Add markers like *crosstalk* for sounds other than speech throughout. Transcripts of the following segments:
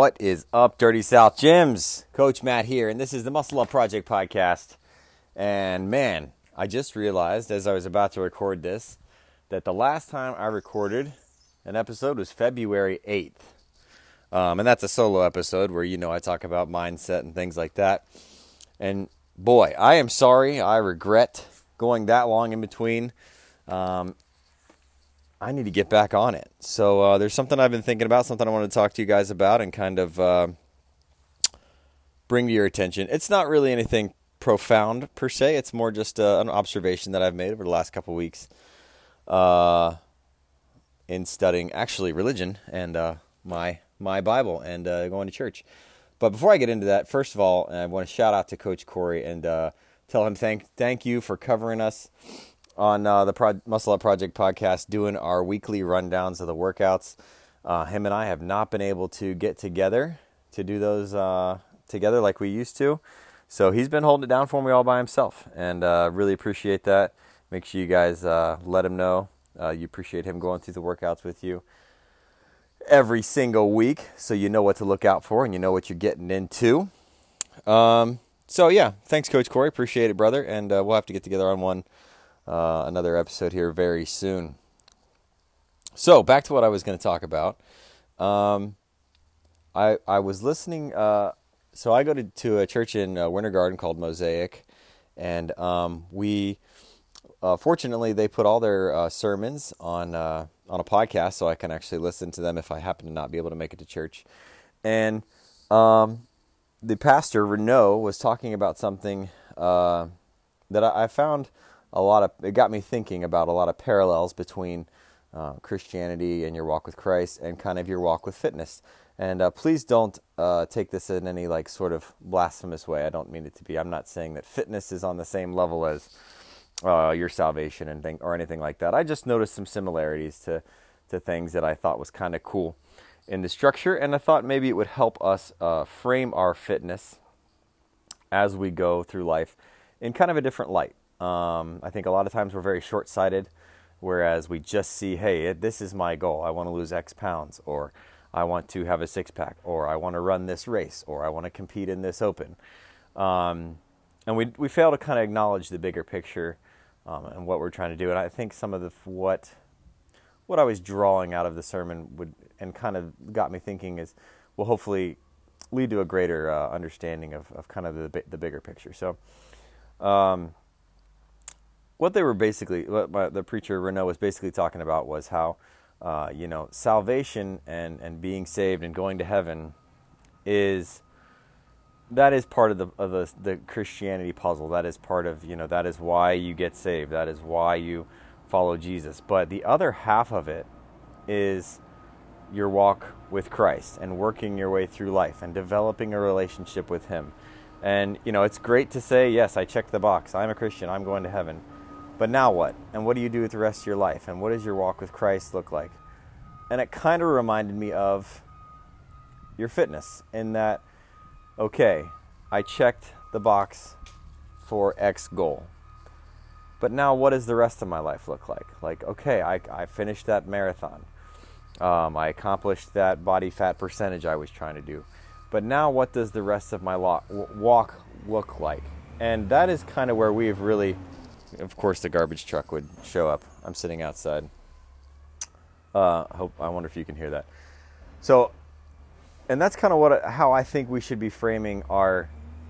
What is up, Dirty South Gyms? Coach Matt here, and this is the Muscle Up Project podcast. And man, I just realized as I was about to record this that the last time I recorded an episode was February 8th. Um, and that's a solo episode where, you know, I talk about mindset and things like that. And boy, I am sorry. I regret going that long in between. Um, I need to get back on it. So uh, there's something I've been thinking about, something I want to talk to you guys about, and kind of uh, bring to your attention. It's not really anything profound per se. It's more just uh, an observation that I've made over the last couple weeks uh, in studying actually religion and uh, my my Bible and going to church. But before I get into that, first of all, I want to shout out to Coach Corey and tell him thank thank you for covering us on uh, the Pro- Muscle Up Project podcast doing our weekly rundowns of the workouts. Uh, him and I have not been able to get together to do those uh, together like we used to. So he's been holding it down for me all by himself, and uh, really appreciate that. Make sure you guys uh, let him know uh, you appreciate him going through the workouts with you every single week, so you know what to look out for and you know what you're getting into. Um, so yeah, thanks, Coach Corey. Appreciate it, brother, and we'll have to get together on one uh, another episode here very soon. So back to what I was going to talk about. Um, I I was listening. Uh, so I go to, to a church in uh, Winter Garden called Mosaic, and um, we uh, fortunately they put all their uh, sermons on uh, on a podcast, so I can actually listen to them if I happen to not be able to make it to church. And um, the pastor Renault was talking about something uh, that I, I found a lot of it got me thinking about a lot of parallels between uh, Christianity and your walk with Christ and kind of your walk with fitness. And uh, please don't uh, take this in any like sort of blasphemous way. I don't mean it to be. I'm not saying that fitness is on the same level as uh, your salvation and thing or anything like that. I just noticed some similarities to to things that I thought was kind of cool in the structure, and I thought maybe it would help us uh, frame our fitness as we go through life in kind of a different light. Um, I think a lot of times we're very short sighted, whereas we just see, hey, this is my goal. I want to lose X pounds, or I want to have a six pack, or I want to run this race, or I want to compete in this open. Um, and we, we fail to kind of acknowledge the bigger picture um, and what we're trying to do. And I think some of the what what I was drawing out of the sermon would and kind of got me thinking is will hopefully lead to a greater uh, understanding of, of kind of the the bigger picture. So. Um, what they were basically, what the preacher Renault was basically talking about was how, uh, you know, salvation and, and being saved and going to heaven is that is part of the of the, the Christianity puzzle. That is part of you know that is why you get saved. That is why you follow Jesus. But the other half of it is your walk with Christ and working your way through life and developing a relationship with Him. And you know, it's great to say, yes, I checked the box. I'm a Christian. I'm going to heaven. But now what? And what do you do with the rest of your life? And what does your walk with Christ look like? And it kind of reminded me of your fitness in that, okay, I checked the box for X goal. But now, what does the rest of my life look like? Like, okay, I, I finished that marathon. Um, I accomplished that body fat percentage I was trying to do. But now, what does the rest of my lo- walk look like? And that is kind of where we've really of course, the garbage truck would show up. I'm sitting outside. Uh, hope I wonder if you can hear that. So, and that's kind of what how I think we should be framing our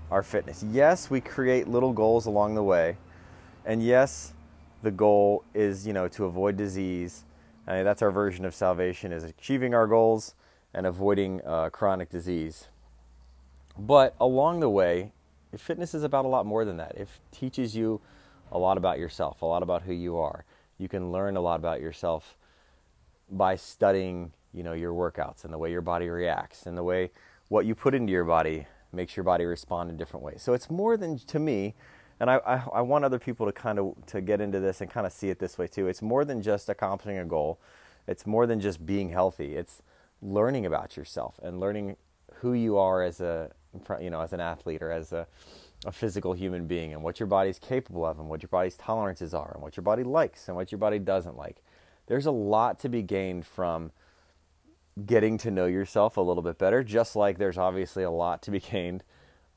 our fitness. Yes, we create little goals along the way, and yes, the goal is you know to avoid disease. I mean, that's our version of salvation: is achieving our goals and avoiding uh, chronic disease. But along the way, fitness is about a lot more than that. It teaches you a lot about yourself, a lot about who you are. You can learn a lot about yourself by studying, you know, your workouts and the way your body reacts and the way what you put into your body makes your body respond in different ways. So it's more than to me, and I, I, I want other people to kind of to get into this and kind of see it this way too. It's more than just accomplishing a goal. It's more than just being healthy. It's learning about yourself and learning who you are as a you know as an athlete or as a a physical human being and what your body's capable of and what your body's tolerances are and what your body likes and what your body doesn't like. There's a lot to be gained from getting to know yourself a little bit better, just like there's obviously a lot to be *laughs* gained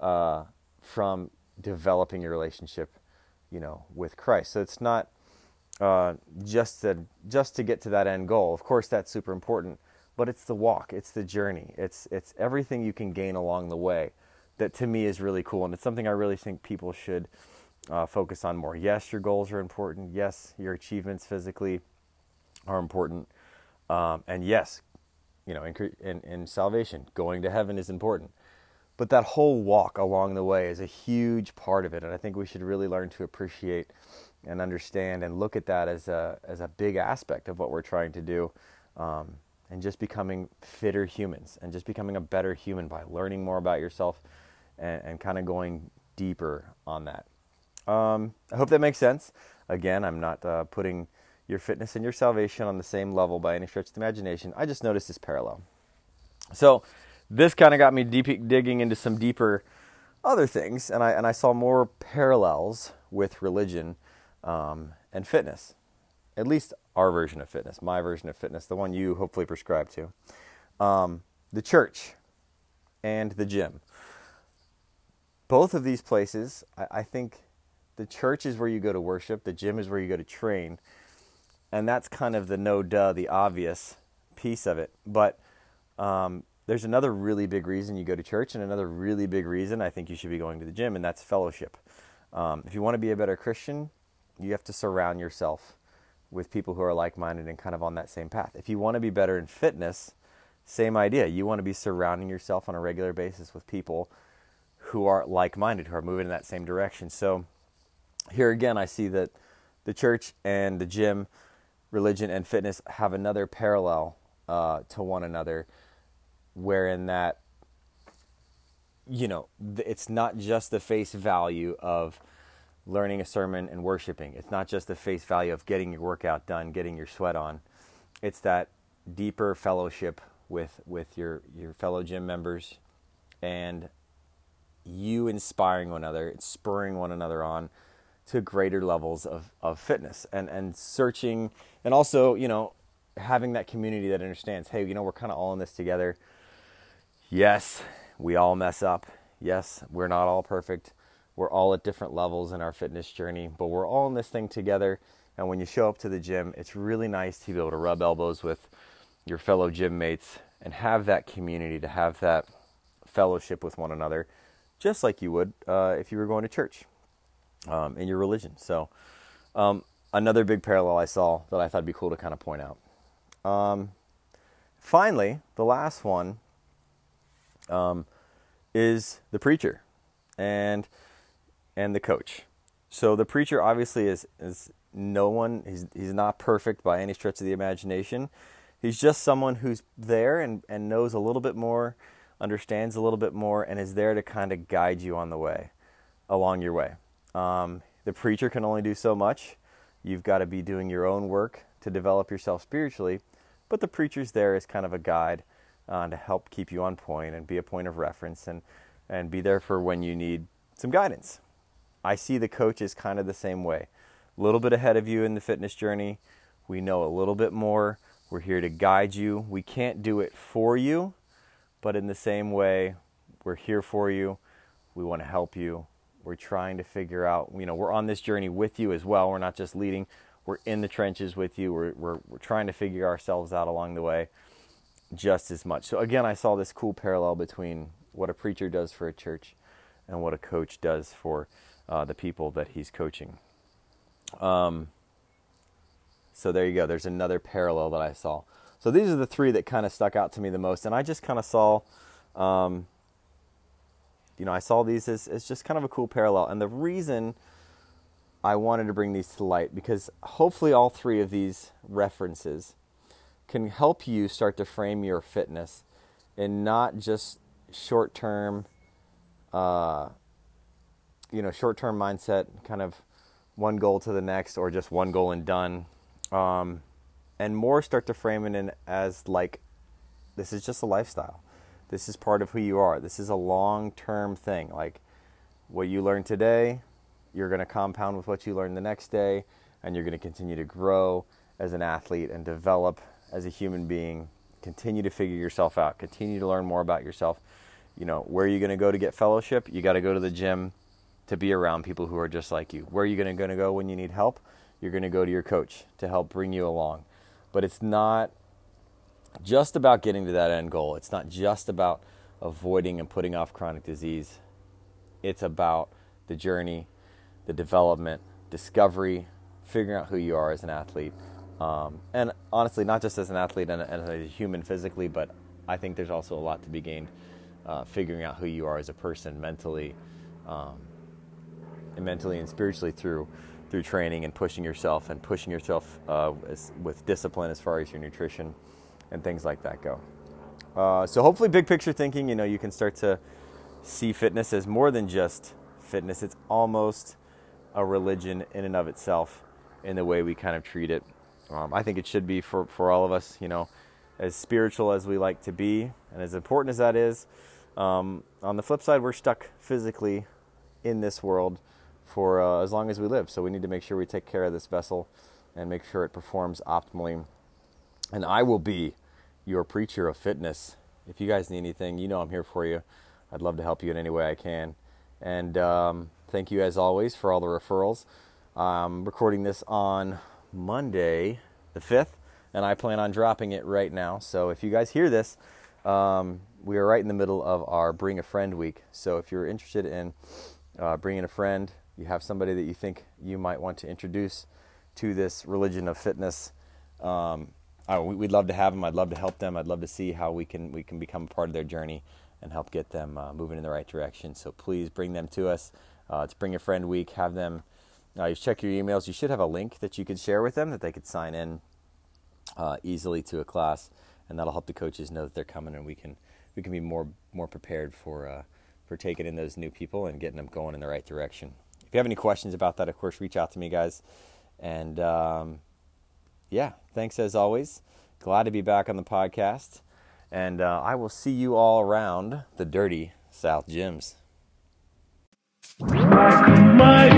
uh, from developing your relationship, you know, with Christ. So it's not uh, just to just to get to that end goal. Of course, that's super important, but it's the walk, it's the journey, it's it's everything you can gain along the way. That to me is really cool, and it's something I really think people should uh, focus on more. Yes, your goals are important. Yes, your achievements physically are important, um, and yes, you know, in, in, in salvation, going to heaven is important. But that whole walk along the way is a huge part of it, and I think we should really learn to appreciate and understand and look at that as a as a big aspect of what we're trying to do, um, and just becoming fitter humans and just becoming a better human by learning more about yourself and, and kind of going deeper on that. Um, I hope that makes sense. Again, I'm not uh, putting your fitness and your salvation on the same level by any stretch of the imagination. I just noticed this parallel. So this kind of got me deep, digging into some deeper other things, and I and I saw more parallels with religion um, and fitness. At least our version of fitness, my version of fitness, the one you hopefully prescribe to. Um, the church and the gym. Both of these places, I, I think the church is where you go to worship, the gym is where you go to train and that's kind of the no duh, the obvious piece of it. But um, there's another really big reason you go to church, and another really big reason I think you should be going to the gym, and that's fellowship. Um, if you want to be a better Christian, you have to surround yourself with people who are like minded and kind of on that same path. If you want to be better in fitness, same idea. You want to be surrounding yourself on a regular basis with people who are like minded, who are moving in that same direction. So here again, I see that the church and the gym religion and fitness have another parallel uh, to one another, wherein that you know it's not just the face value of learning a sermon and worshiping. It's not just the face value of getting your workout done, getting your sweat on. It's that deeper fellowship with with your your fellow gym members and you inspiring one another, spurring one another on to greater levels of, of fitness and, and searching and also, you know, having that community that understands, hey, you know, we're kind of all in this together. Yes, we all mess up. Yes, we're not all perfect. We're all at different levels in our fitness journey, but we're all in this thing together. And when you show up to the gym, it's really nice to be able to rub elbows with your fellow gym mates and have that community, to have that fellowship with one another, just like you would uh, if you were going to church um, in your religion. So, um, another big parallel I saw that I thought would be cool to kind of point out. Um, finally, the last one um, is the preacher and and the coach. So the preacher obviously is is no one. He's he's not perfect by any stretch of the imagination. He's just someone who's there and, and knows a little bit more, understands a little bit more, and is there to kind of guide you on the way, along your way. Um, the preacher can only do so much. You've got to be doing your own work to develop yourself spiritually, but the preacher's there as kind of a guide uh, to help keep you on point and be a point of reference and, and be there for when you need some guidance. I see the coach is kind of the same way. A little bit ahead of you in the fitness journey. We know a little bit more. We're here to guide you. We can't do it for you, but in the same way, we're here for you. We want to help you. We're trying to figure out, you know, we're on this journey with you as well. We're not just leading, we're in the trenches with you. We're, we're, we're trying to figure ourselves out along the way just as much. So, again, I saw this cool parallel between what a preacher does for a church and what a coach does for uh, the people that he's coaching. Um, so, there you go. There's another parallel that I saw. So, these are the three that kind of stuck out to me the most. And I just kind of saw. Um, you know, I saw these as, as just kind of a cool parallel. And the reason I wanted to bring these to light, because hopefully all three of these references can help you start to frame your fitness in not just short term, uh, you know, short term mindset, kind of one goal to the next, or just one goal and done. Um, and more start to frame it in as like, this is just a lifestyle this is part of who you are. This is a long term thing. Like what you learn today, you're going to compound with what you learn the next day, and you're going to continue to grow as an athlete and develop as a human being Continue to figure yourself out. Continue to learn more about yourself. You know, where are you going to go to get fellowship? You got to go to the gym to be around people who are just like you. Where are you going to go when you need help? You're going to go to your coach to help bring you along. But it's not just about getting to that end goal. It's not just about avoiding and putting off chronic disease. It's about the journey, the development, discovery, figuring out who you are as an athlete. Um, and honestly, not just as an athlete and, as a human physically, but I think there's also a lot to be gained uh, figuring out who you are as a person mentally, um, and mentally and spiritually through through training and pushing yourself and pushing yourself uh, as, with discipline as far as your nutrition and things like that go. Uh, so hopefully, big picture thinking, you know, you can start to see fitness as more than just fitness. It's almost a religion in and of itself in the way we kind of treat it. Um, I think it should be for, for all of us, you know, as spiritual as we like to be, and as important as that is. Um, on the flip side, we're stuck physically in this world for uh, as long as we live. So we need to make sure we take care of this vessel and make sure it performs optimally. And I will be your preacher of fitness. If you guys need anything, you know I'm here for you. I'd love to help you in any way I can. And um, thank you, as always, for all the referrals. I'm recording this on Monday, the 5th, and I plan on dropping it right now. So if you guys hear this, um, we are right in the middle of our Bring a Friend week. So if you're interested in uh, bringing a friend, you have somebody that you think you might want to introduce to this religion of fitness, um, I, we'd love to have them. I'd love to help them. I'd love to see how we can we can become a part of their journey and help get them uh, moving in the right direction. So please bring them to us. Uh, it's Bring a Friend Week. Have them. Uh, you check your emails. You should have a link that you could share with them that they could sign in uh, easily to a class, and that'll help the coaches know that they're coming, and we can we can be more more prepared for uh, for taking in those new people and getting them going in the right direction. You have any questions about that, of course, reach out to me, guys. And um, yeah, thanks as always. Glad to be back on the podcast. And uh, I will see you all around the dirty South gyms. My